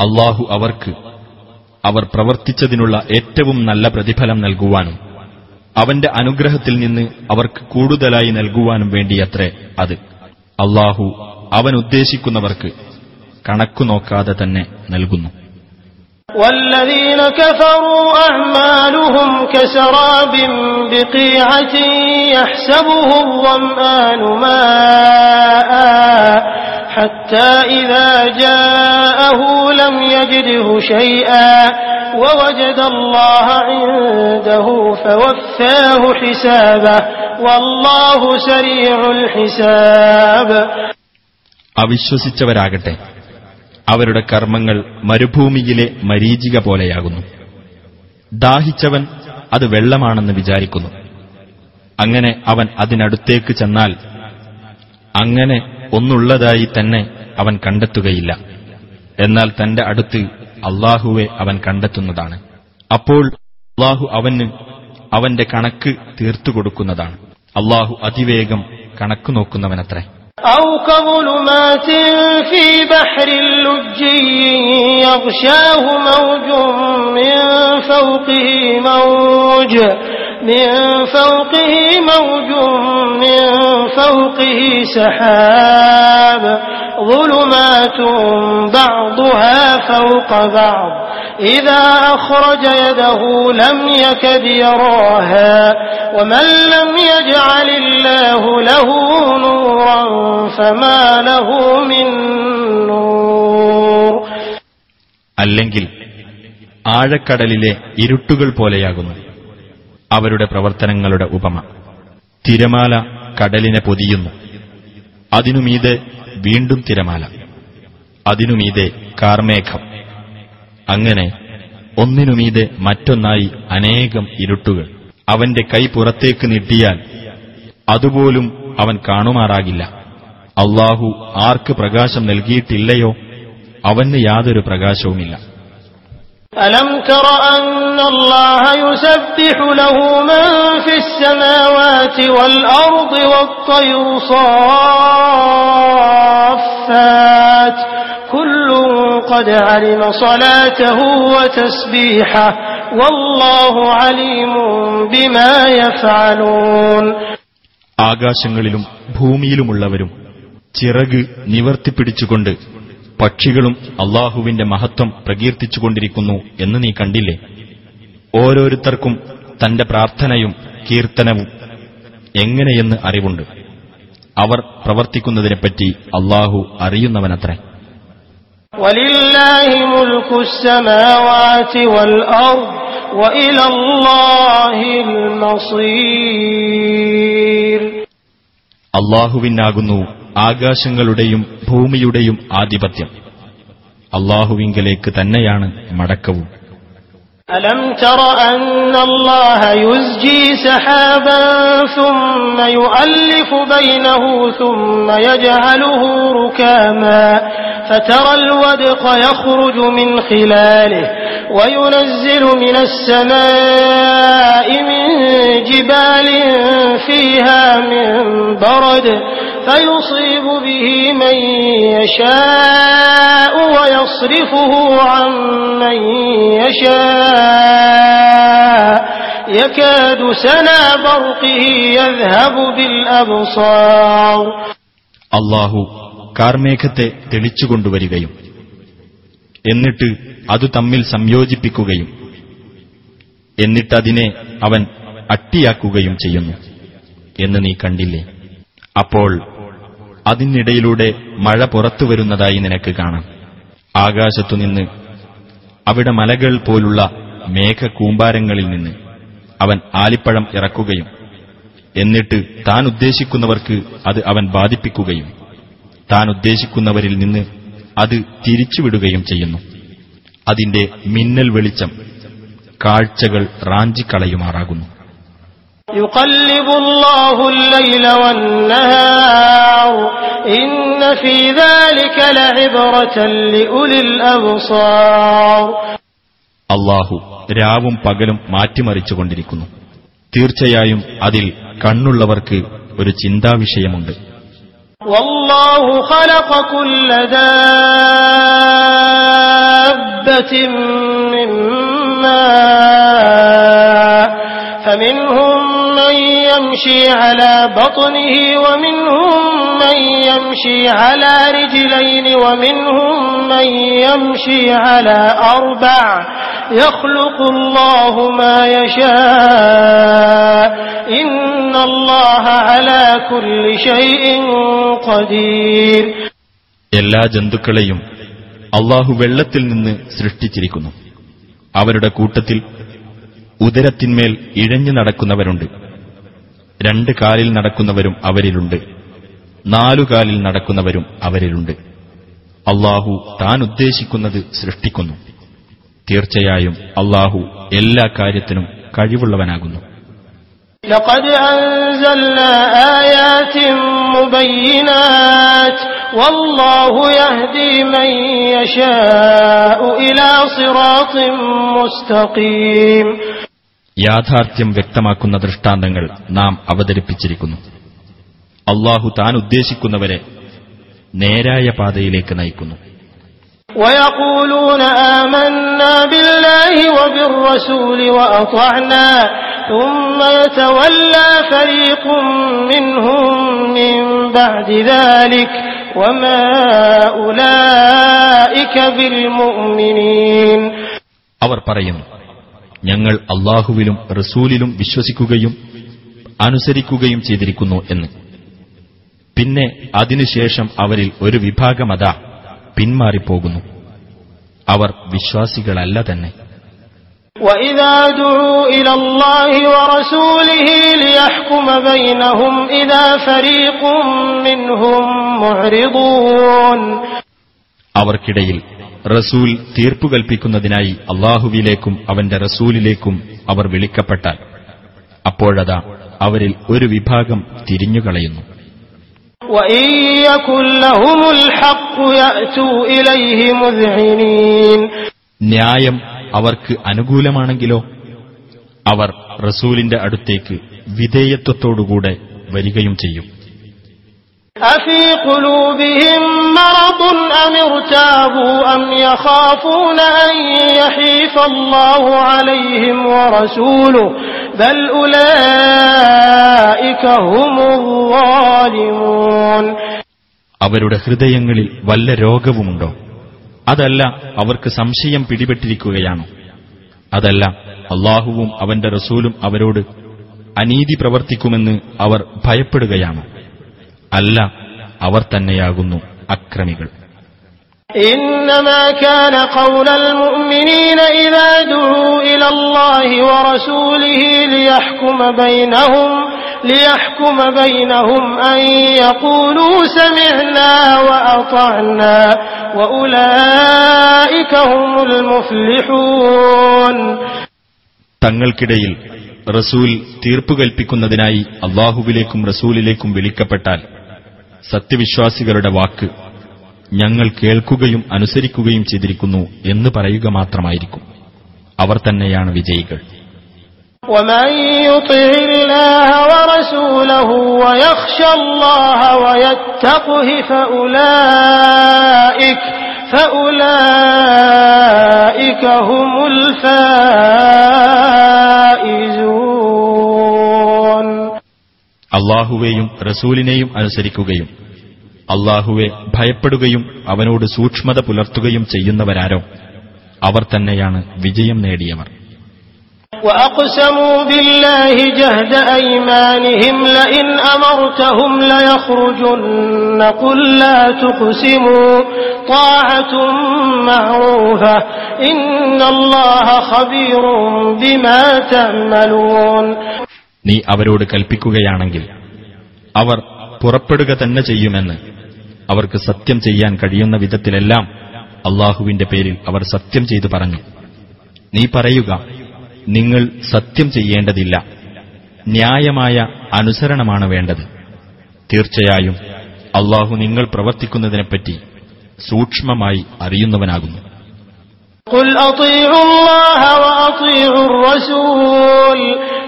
അള്ളാഹു അവർക്ക് അവർ പ്രവർത്തിച്ചതിനുള്ള ഏറ്റവും നല്ല പ്രതിഫലം നൽകുവാനും അവന്റെ അനുഗ്രഹത്തിൽ നിന്ന് അവർക്ക് കൂടുതലായി നൽകുവാനും വേണ്ടിയത്രേ അത് അള്ളാഹു അവൻ ഉദ്ദേശിക്കുന്നവർക്ക് കണക്കു നോക്കാതെ തന്നെ നൽകുന്നു والذين كفروا أعمالهم كسراب بقيعة يحسبه الظمآن ماء حتى إذا جاءه لم يجده شيئا ووجد الله عنده فوفاه حسابه والله سريع الحساب അവിശ്വസിച്ചവരാകട്ടെ അവരുടെ കർമ്മങ്ങൾ മരുഭൂമിയിലെ മരീചിക പോലെയാകുന്നു ദാഹിച്ചവൻ അത് വെള്ളമാണെന്ന് വിചാരിക്കുന്നു അങ്ങനെ അവൻ അതിനടുത്തേക്ക് ചെന്നാൽ അങ്ങനെ ഒന്നുള്ളതായി തന്നെ അവൻ കണ്ടെത്തുകയില്ല എന്നാൽ തന്റെ അടുത്ത് അള്ളാഹുവെ അവൻ കണ്ടെത്തുന്നതാണ് അപ്പോൾ അള്ളാഹു അവന് അവന്റെ കണക്ക് തീർത്തു കൊടുക്കുന്നതാണ് അള്ളാഹു അതിവേഗം കണക്കു നോക്കുന്നവനത്രേ أو كظلمات في بحر لجي يغشاه موج من فوقه موج من فوقه موج من فوقه سحاب ظلمات بعضها فوق بعض إذا أخرج يده لم يكد يراها ومن لم يجعل الله له نورا فما له من نور അല്ലെങ്കിൽ ആഴക്കടലിലെ ഇരുട്ടുകൾ പോലെയാകുന്നു അവരുടെ പ്രവർത്തനങ്ങളുടെ ഉപമ. തിരമാല കടലിനെ പൊതിയുന്നു. അതിനുമീതെ വീണ്ടും തിരമാല. അതിനുമീതെ കാർമേഘം. അങ്ങനെ ഒന്നിനുമീതെ മറ്റൊന്നായി അനേകം ഇരുട്ടുകൾ. അവന്റെ കൈ പുറത്തേക്ക് നീട്ടിയാൽ അതുപോലും അവൻ കാണുമാറാകില്ല. അള്ളാഹു ആർക്ക് പ്രകാശം നൽകിയിട്ടില്ലയോ അവന് യാതൊരു പ്രകാശവുമില്ല. ألم تر أن الله يسبح له من في السماوات والأرض والطير صافات كل قد علم صلاته وتسبيحه والله عليم بما يفعلون ആകാശങ്ങളിലും ഭൂമിയിലുമുള്ളവരും ചിറക് നിവർത്തിപ്പിടിച്ചുകൊണ്ട് പക്ഷികളും അള്ളാഹുവിന്റെ മഹത്വം പ്രകീർത്തിച്ചുകൊണ്ടിരിക്കുന്നു എന്ന് നീ കണ്ടില്ലേ? ഓരോരുത്തർക്കും തന്റെ പ്രാർത്ഥനയും കീർത്തനവും എങ്ങനെയെന്ന് അറിവുണ്ട്. അവർ പ്രവർത്തിക്കുന്നതിനെപ്പറ്റി അള്ളാഹു അറിയുന്നവനത്ര. അള്ളാഹുവിനാകുന്നു ആകാശങ്ങളുടെയും ഭൂമിയുടെയും ആധിപത്യം അള്ളാഹുവിങ്കലേക്ക് തന്നെയാണ് മടക്കവും ألم تر أن الله يزجي سحابا ثم يؤلف بينه ثم يجعله ركاما فترى الودق يخرج من خلاله وينزل من السماء من جبال فيها من برد فيصيب به من يشاء ويصرفه عن من يشاء يكاد سنا برقه يذهب بالأبصار അള്ളാഹു കാർമേഘത്തെ തെളിച്ചുകൊണ്ടുവരികയും എന്നിട്ട് അത് തമ്മിൽ സംയോജിപ്പിക്കുകയും എന്നിട്ടതിനെ അവൻ അട്ടിയാക്കുകയും ചെയ്യുന്നു എന്ന് നീ കണ്ടില്ലേ അപ്പോൾ അതിനിടയിലൂടെ മഴ പുറത്തു വരുന്നതായി നിനക്ക് കാണാം. ആകാശത്തുനിന്ന് അവിടെ മലകൾ പോലുള്ള മേഘകൂമ്പാരങ്ങളിൽ നിന്ന് അവൻ ആലിപ്പഴം ഇറക്കുകയും എന്നിട്ട് താൻ ഉദ്ദേശിക്കുന്നവർക്ക് അത് അവൻ ബാധിപ്പിക്കുകയും താൻ ഉദ്ദേശിക്കുന്നവരിൽ നിന്ന് അത് തിരിച്ചുവിടുകയും ചെയ്യുന്നു. അതിന്റെ മിന്നൽ വെളിച്ചം കാഴ്ചകൾ റാഞ്ചിക്കളയുമാറാകുന്നു. يقلب الله الليل والنهار إن في ذلك لعبرة لأولي الأبصار അള്ളാഹു രാവും പകലും മാറ്റിമറിച്ചുകൊണ്ടിരിക്കുന്നു തീർച്ചയായും അതിൽ കണ്ണുള്ളവർക്ക് ഒരു ചിന്താവിഷയമുണ്ട് والله خلق كل دابة من ماء يمشي على بطنه ومنهم من يمشي على رجلين ومنهم من يمشي على أربع يخلق الله ما يشاء إن الله على كل شيء قدير എല്ലാ ജന്തുക്കളെയും അള്ളാഹു വെള്ളത്തിൽ നിന്ന് സൃഷ്ടിച്ചിരിക്കുന്നു അവരുടെ കൂട്ടത്തിൽ ഉദരത്തിന്മേൽ ഇഴഞ്ഞു നടക്കുന്നവരുണ്ട് രണ്ട് കാലിൽ നടക്കുന്നവരും അവരിലുണ്ട് നാലു കാലിൽ നടക്കുന്നവരും അവരിലുണ്ട് അള്ളാഹു താൻ ഉദ്ദേശിക്കുന്നത് സൃഷ്ടിക്കുന്നു തീർച്ചയായും അള്ളാഹു എല്ലാ കാര്യത്തിനും കഴിവുള്ളവനാകുന്നു لقد أنزلنا آيات مبينات والله يهدي من يشاء إلى صراط مستقيم യാഥാർത്ഥ്യം വ്യക്തമാക്കുന്ന ദൃഷ്ടാന്തങ്ങൾ നാം അവതരിപ്പിച്ചിരിക്കുന്നു. അള്ളാഹു താൻ ഉദ്ദേശിക്കുന്നവരെ നേരായ പാതയിലേക്ക് നയിക്കുന്നു. അവർ പറയുന്നു ഞങ്ങൾ അള്ളാഹുവിലും റസൂലിലും വിശ്വസിക്കുകയും അനുസരിക്കുകയും ചെയ്തിരിക്കുന്നു എന്ന്. പിന്നെ അതിനുശേഷം അവരിൽ ഒരു വിഭാഗമതാ പിന്മാറിപ്പോകുന്നു. അവർ വിശ്വാസികളല്ല തന്നെ. അവർക്കിടയിൽ റസൂൽ തീർപ്പു കൽപ്പിക്കുന്നതിനായി അള്ളാഹുവിലേക്കും അവന്റെ റസൂലിലേക്കും അവർ വിളിക്കപ്പെട്ടാൽ അപ്പോഴതാ അവരിൽ ഒരു വിഭാഗം തിരിഞ്ഞുകളയുന്നു. ന്യായം അവർക്ക് അനുകൂലമാണെങ്കിലോ? അവർ റസൂലിന്റെ അടുത്തേക്ക് വിധേയത്വത്തോടുകൂടെ വരികയും ചെയ്യും. أفي قلوبهم مرض أم ارتابوا أم يخافون أن يحيف الله عليهم ورسوله بل أولئك هم الظالمون അവരുടെ ഹൃദയങ്ങളിൽ വല്ല രോഗവുമുണ്ടോ അതല്ല അവർക്ക് സംശയം പിടിപെട്ടിരിക്കുകയാണോ അതല്ല അള്ളാഹുവും അവന്റെ റസൂലും അവരോട് അനീതി പ്രവർത്തിക്കുമെന്ന് അവർ ഭയപ്പെടുകയാണോ അല്ല അവർ തന്നെയാകുന്നു അക്രമികൾ إنما كان قول المؤمنين إذا دعوا إلى الله ورسوله ليحكم بينهم ليحكم بينهم أن يقولوا سمعنا وأطعنا وأولئك هم المفلحون തങ്ങൾക്കിടയിൽ റസൂൽ തീർപ്പു കൽപ്പിക്കുന്നതിനായി അള്ളാഹുവിലേക്കും റസൂലിലേക്കും വിളിക്കപ്പെട്ടാൽ സത്യവിശ്വാസികളുടെ വാക്ക് ഞങ്ങൾ കേൾക്കുകയും അനുസരിക്കുകയും ചെയ്തിരിക്കുന്നു എന്ന് പറയുക മാത്രമായിരിക്കും. അവർ തന്നെയാണ് വിജയികൾ. ഫഉലായിക ഹുമുൽ ഫായിസൂൻ അള്ളാഹുവേയും റസൂലിനെയും അനുസരിക്കുകയും അള്ളാഹുവെ ഭയപ്പെടുകയും അവനോട് സൂക്ഷ്മത പുലർത്തുകയും ചെയ്യുന്നവരാരോ അവർ തന്നെയാണ് വിജയം നേടിയവർ وأقسموا بالله جهد أيمانهم لئن أمرتهم ليخرجن قل لا تقسموا طاعة معروفة إن الله خبير بما تعملون നീ അവരോട് കൽപ്പിക്കുകയാണെങ്കിൽ അവർ പുറപ്പെടുക തന്നെ ചെയ്യുമെന്ന് അവർക്ക് സത്യം ചെയ്യാൻ കഴിയുന്ന വിധത്തിലെല്ലാം അള്ളാഹുവിന്റെ പേരിൽ അവർ സത്യം ചെയ്തു പറഞ്ഞു നീ പറയുക നിങ്ങൾ സത്യം ചെയ്യേണ്ടതില്ല ന്യായമായ അനുസരണമാണ് വേണ്ടത് തീർച്ചയായും അള്ളാഹു നിങ്ങൾ പ്രവർത്തിക്കുന്നതിനെപ്പറ്റി സൂക്ഷ്മമായി അറിയുന്നവനാകുന്നു قل أطيعوا الله وأطيعوا الرسول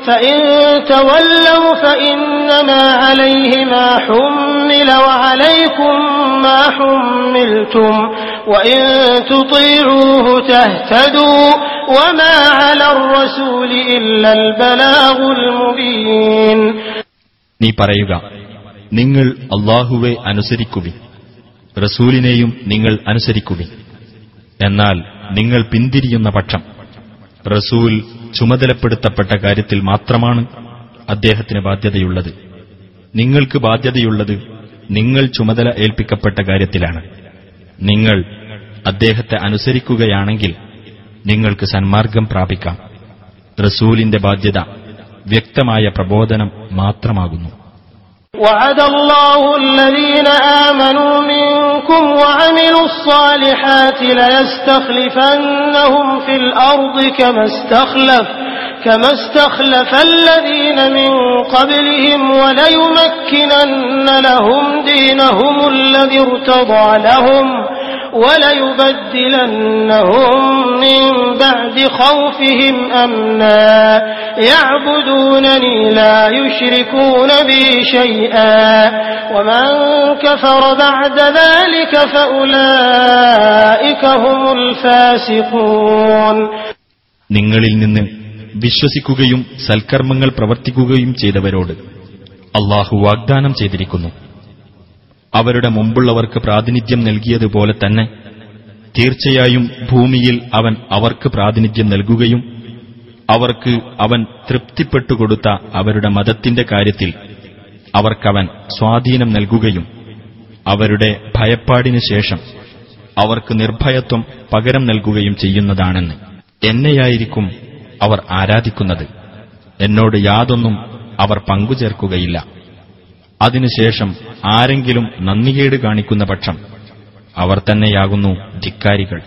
فإن تولوا فإنما عليه ما حمل وعليكم ما حملتم وإن تطيعوه تهتدوا وما على الرسول إلا البلاغ المبين നീ പറയുക നിങ്ങൾ അള്ളാഹുവെ അനുസരിക്കുവിൻ റസൂലിനെയും നിങ്ങൾ അനുസരിക്കുവിൻ എന്നാൽ നിങ്ങൾ പിന്തിരിയുന്ന പക്ഷം റസൂൽ ചുമതലപ്പെടുത്തപ്പെട്ട കാര്യത്തിൽ മാത്രമാണ് അദ്ദേഹത്തിന് ബാധ്യതയുള്ളത്. നിങ്ങൾക്ക് ബാധ്യതയുള്ളത് നിങ്ങൾ ചുമതല ഏൽപ്പിക്കപ്പെട്ട കാര്യത്തിലാണ്. നിങ്ങൾ അദ്ദേഹത്തെ അനുസരിക്കുകയാണെങ്കിൽ നിങ്ങൾക്ക് സന്മാർഗം പ്രാപിക്കാം. റസൂലിന്റെ ബാധ്യത വ്യക്തമായ പ്രബോധനം മാത്രമാകുന്നു. وعد الله الذين آمنوا منكم وعملوا الصالحات ليستخلفنهم في الأرض كما استخلف كما استخلف الذين من قبلهم وليمكنن لهم دينهم الذي ارتضى لهم. وليبدلنهم من بعد خوفهم أمنا يعبدونني لا يشركون بي شيئا ومن كفر بعد ذلك فأولئك هم الفاسقون നിങ്ങളിൽ നിന്ന് വിശ്വസിക്കുകയും സൽക്കർമ്മങ്ങൾ പ്രവർത്തിക്കുകയും ചെയ്തവരോട് അള്ളാഹു വാഗ്ദാനം ചെയ്തിരിക്കുന്നു അവരുടെ മുമ്പുള്ളവർക്ക് പ്രാതിനിധ്യം നൽകിയതുപോലെ തന്നെ തീർച്ചയായും ഭൂമിയിൽ അവൻ അവർക്ക് പ്രാതിനിധ്യം നൽകുകയും അവർക്ക് അവൻ തൃപ്തിപ്പെട്ടുകൊടുത്ത അവരുടെ മതത്തിന്റെ കാര്യത്തിൽ അവർക്കവൻ സ്വാധീനം നൽകുകയും അവരുടെ ഭയപ്പാടിനു ശേഷം അവർക്ക് നിർഭയത്വം പകരം നൽകുകയും ചെയ്യുന്നതാണെന്ന് എന്നെയായിരിക്കും അവർ ആരാധിക്കുന്നത്. എന്നോട് യാതൊന്നും അവർ പങ്കുചേർക്കുകയില്ല. അതിനുശേഷം ആരെങ്കിലും നന്ദികേട് കാണിക്കുന്ന പക്ഷം അവർ തന്നെയാകുന്നു ധിക്കാരികൾ.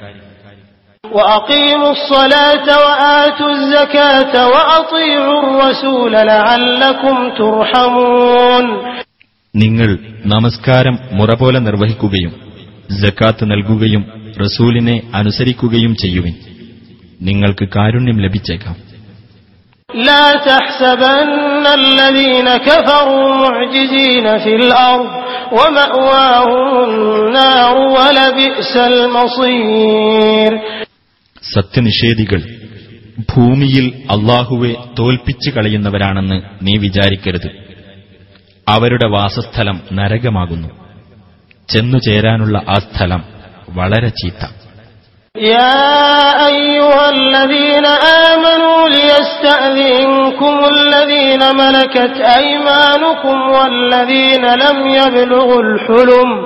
നിങ്ങൾ നമസ്കാരം മുറപോലെ നിർവഹിക്കുകയും ജക്കാത്ത് നൽകുകയും റസൂലിനെ അനുസരിക്കുകയും ചെയ്യുവിൻ. നിങ്ങൾക്ക് കാരുണ്യം ലഭിച്ചേക്കാം. لا تحسبن الذين كفروا معجزين في الأرض ومأواهم النار ولبئس المصير സത്യനിഷേധികൾ ഭൂമിയിൽ അള്ളാഹുവെ തോൽപ്പിച്ചു കളയുന്നവരാണെന്ന് നീ വിചാരിക്കരുത് അവരുടെ വാസസ്ഥലം നരകമാകുന്നു ചെന്നു ചേരാനുള്ള ആ സ്ഥലം വളരെ ചീത്ത يا أيها الذين آمنوا ليستأذنكم الذين ملكت أيمانكم والذين لم يبلغوا الحلم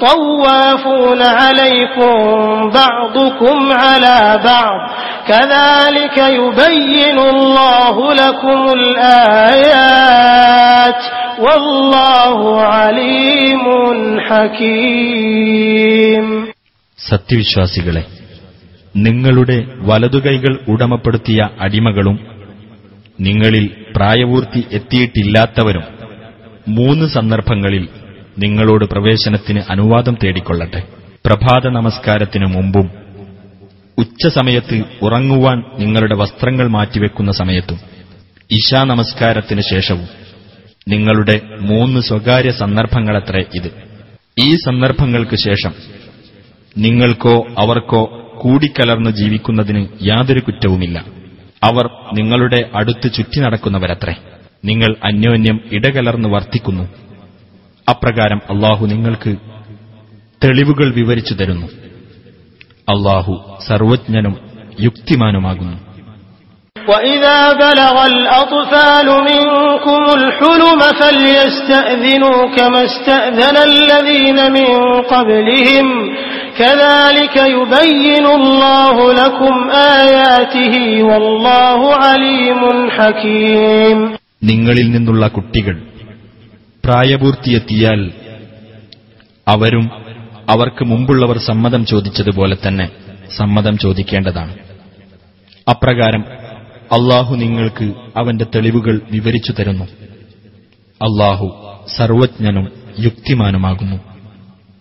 طوافون عليكم بعضكم على بعض كذلك يبين الله لكم الآيات والله عليم حكيم സത്യവിശ്വാസികളെ നിങ്ങളുടെ വലതുകൈകൾ ഉടമപ്പെടുത്തിയ അടിമകളും നിങ്ങളിൽ പ്രായപൂർത്തി എത്തിയിട്ടില്ലാത്തവരും മൂന്ന് സന്ദർഭങ്ങളിൽ നിങ്ങളോട് പ്രവേശനത്തിന് അനുവാദം തേടിക്കൊള്ളട്ടെ. പ്രഭാത നമസ്കാരത്തിനു മുമ്പും ഉച്ചസമയത്ത് ഉറങ്ങുവാൻ നിങ്ങളുടെ വസ്ത്രങ്ങൾ മാറ്റിവെക്കുന്ന സമയത്തും ഇശാ നമസ്കാരത്തിനു ശേഷവും നിങ്ങളുടെ മൂന്ന് സ്വകാര്യ സന്ദർഭങ്ങളത്രേ ഇത്. ഈ സന്ദർഭങ്ങൾക്ക് ശേഷം നിങ്ങൾക്കോ അവർക്കോ കൂടിക്കലർന്ന് ജീവിക്കുന്നതിന് യാതൊരു കുറ്റവുമില്ല. അവർ നിങ്ങളുടെ അടുത്ത് ചുറ്റി നടക്കുന്നവരത്രേ. നിങ്ങൾ അന്യോന്യം ഇടകലർന്ന് വർത്തിക്കുന്നു. അപ്രകാരം അള്ളാഹു നിങ്ങൾക്ക് തെളിവുകൾ വിവരിച്ചു തരുന്നു അള്ളാഹു സർവജ്ഞനും യുക്തിമാനുമാകുന്നു وإذا بلغ الأطفال منكم الحلم فليستأذنوا كما استأذن الذين من قبلهم كذلك يبين الله لكم آياته والله عليم حكيم നിങ്ങളിൽ നിന്നുള്ള കുട്ടികൾ പ്രായപൂർത്തിയെത്തിയാൽ അവരും അവർക്ക് മുമ്പുള്ളവർ സമ്മതം ചോദിച്ചതുപോലെ തന്നെ സമ്മതം ചോദിക്കേണ്ടതാണ്. അപ്രകാരം അള്ളാഹു നിങ്ങൾക്ക് അവന്റെ തെളിവുകൾ വിവരിച്ചു തരുന്നു. അള്ളാഹു സർവജ്ഞനും യുക്തിമാനുമാകുന്നു.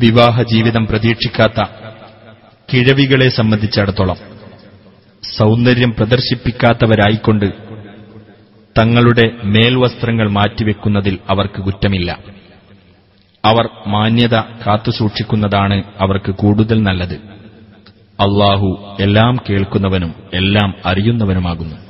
വിവാഹ ജീവിതം പ്രതീക്ഷിക്കാത്ത കിഴവികളെ സംബന്ധിച്ചിടത്തോളം സൗന്ദര്യം പ്രദർശിപ്പിക്കാത്തവരായിക്കൊണ്ട് തങ്ങളുടെ മേൽവസ്ത്രങ്ങൾ മാറ്റിവെക്കുന്നതിൽ അവർക്ക് കുറ്റമില്ല. അവർ മാന്യത കാത്തുസൂക്ഷിക്കുന്നതാണ് അവർക്ക് കൂടുതൽ നല്ലത്. അള്ളാഹു എല്ലാം കേൾക്കുന്നവനും എല്ലാം അറിയുന്നവനുമാകുന്നു.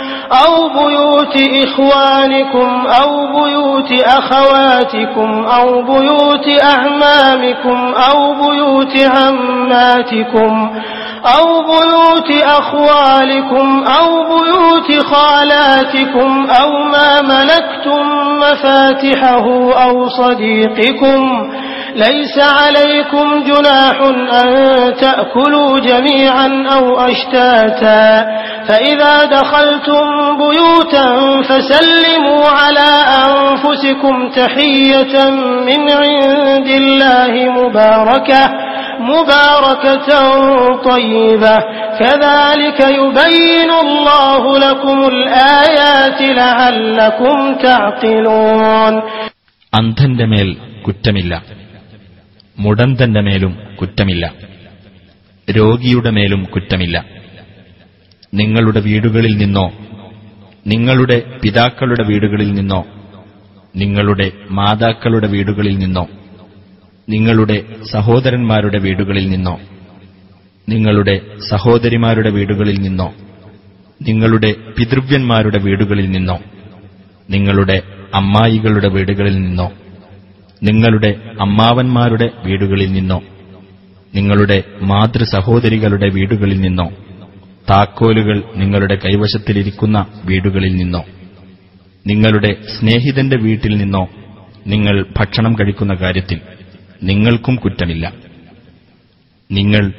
أو بيوت إخوانكم أو بيوت أخواتكم أو بيوت أعمامكم أو بيوت عماتكم أو بيوت أخوالكم أو بيوت خالاتكم أو ما ملكتم مفاتحه أو صديقكم ليس عليكم جناح أن تأكلوا جميعا أو أشتاتا فإذا دخلتم بيوتا فسلموا على أنفسكم تحية من عند الله مباركة مباركة طيبة كذلك يبين الله لكم الآيات لعلكم تعقلون അന്ധന്റെ മേൽ കുറ്റമില്ല മുടന്തന്റെ മേലും കുറ്റമില്ല. രോഗിയുടെ മേലും കുറ്റമില്ല. നിങ്ങളുടെ വീടുകളിൽ നിന്നോ നിങ്ങളുടെ പിതാക്കളുടെ വീടുകളിൽ നിന്നോ നിങ്ങളുടെ മാതാക്കളുടെ വീടുകളിൽ നിന്നോ നിങ്ങളുടെ സഹോദരന്മാരുടെ വീടുകളിൽ നിന്നോ നിങ്ങളുടെ സഹോദരിമാരുടെ വീടുകളിൽ നിന്നോ നിങ്ങളുടെ പിതൃവ്യന്മാരുടെ വീടുകളിൽ നിന്നോ നിങ്ങളുടെ അമ്മായികളുടെ വീടുകളിൽ നിന്നോ നിങ്ങളുടെ അമ്മാവന്മാരുടെ വീടുകളിൽ നിന്നോ നിങ്ങളുടെ മാതൃ സഹോദരികളുടെ വീടുകളിൽ നിന്നോ താക്കോലുകൾ നിങ്ങളുടെ കൈവശത്തിലിരിക്കുന്ന വീടുകളിൽ നിന്നോ നിങ്ങളുടെ സ്നേഹിതന്റെ വീട്ടിൽ നിന്നോ നിങ്ങൾ ഭക്ഷണം കഴിക്കുന്ന കാര്യത്തിൽ നിങ്ങൾക്കും കുറ്റമില്ല. നിങ്ങൾ